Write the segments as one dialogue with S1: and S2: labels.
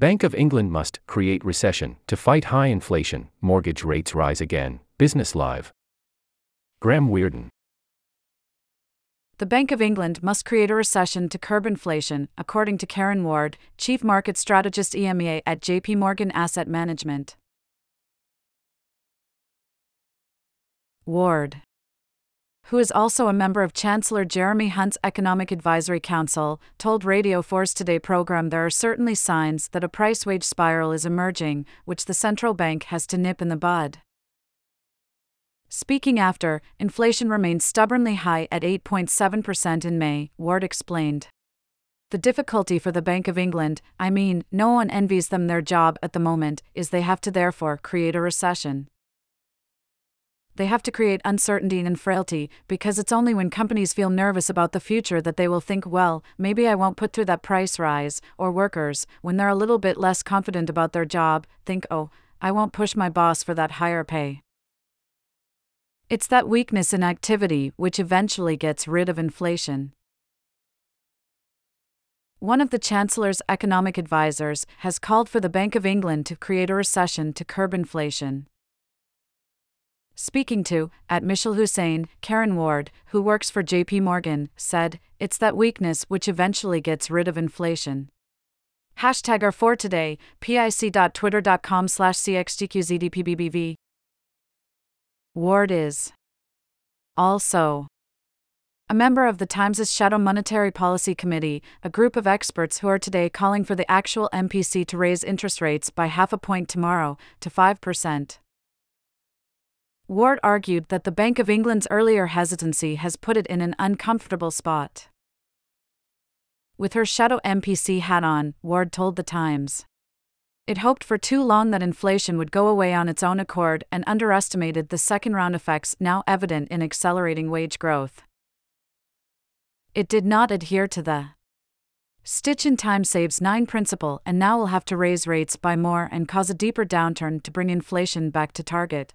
S1: Bank of England must create recession to fight high inflation, mortgage rates rise again. Business Live. Graeme Wearden.
S2: The Bank of England must create a recession to curb inflation, according to Karen Ward, Chief Market Strategist EMEA at JP Morgan Asset Management. Ward, who is also a member of Chancellor Jeremy Hunt's Economic Advisory Council, told Radio 4's Today program there are certainly signs that a price wage spiral is emerging, which the central bank has to nip in the bud. Speaking after, inflation remains stubbornly high at 8.7% in May, Ward explained. The difficulty for the Bank of England, I mean, no one envies them their job at the moment, is they have to therefore create a recession. They have to create uncertainty and frailty, because it's only when companies feel nervous about the future that they will think, well, maybe I won't put through that price rise, or workers, when they're a little bit less confident about their job, think, oh, I won't push my boss for that higher pay. It's that weakness in activity which eventually gets rid of inflation. One of the Chancellor's economic advisers has called for the Bank of England to create a recession to curb inflation. Speaking to, at Mishal Husain, Karen Ward, who works for JP Morgan, said, It's that weakness which eventually gets rid of inflation. Hashtag R4 today, pic.twitter.com slash cxgqzdpbbv. Ward is also a member of the Times' Shadow Monetary Policy Committee, a group of experts who are today calling for the actual MPC to raise interest rates by half a point tomorrow to 5%. Ward argued that the Bank of England's earlier hesitancy has put it in an uncomfortable spot. With her shadow MPC hat on, Ward told The Times. It hoped for too long that inflation would go away on its own accord and underestimated the second round effects now evident in accelerating wage growth. It did not adhere to the Stitch in time saves 9 principle and now will have to raise rates by more and cause a deeper downturn to bring inflation back to target.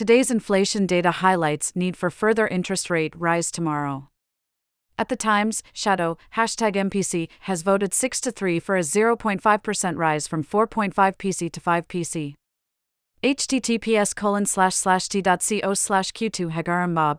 S2: Today's inflation data highlights need for further interest rate rise tomorrow. At the Times, Shadow, hashtag MPC, has voted 6 to 3 for a 0.5% rise from 4.5 PC to 5 PC. https colon slash slash t.co slash q2 Hagaram.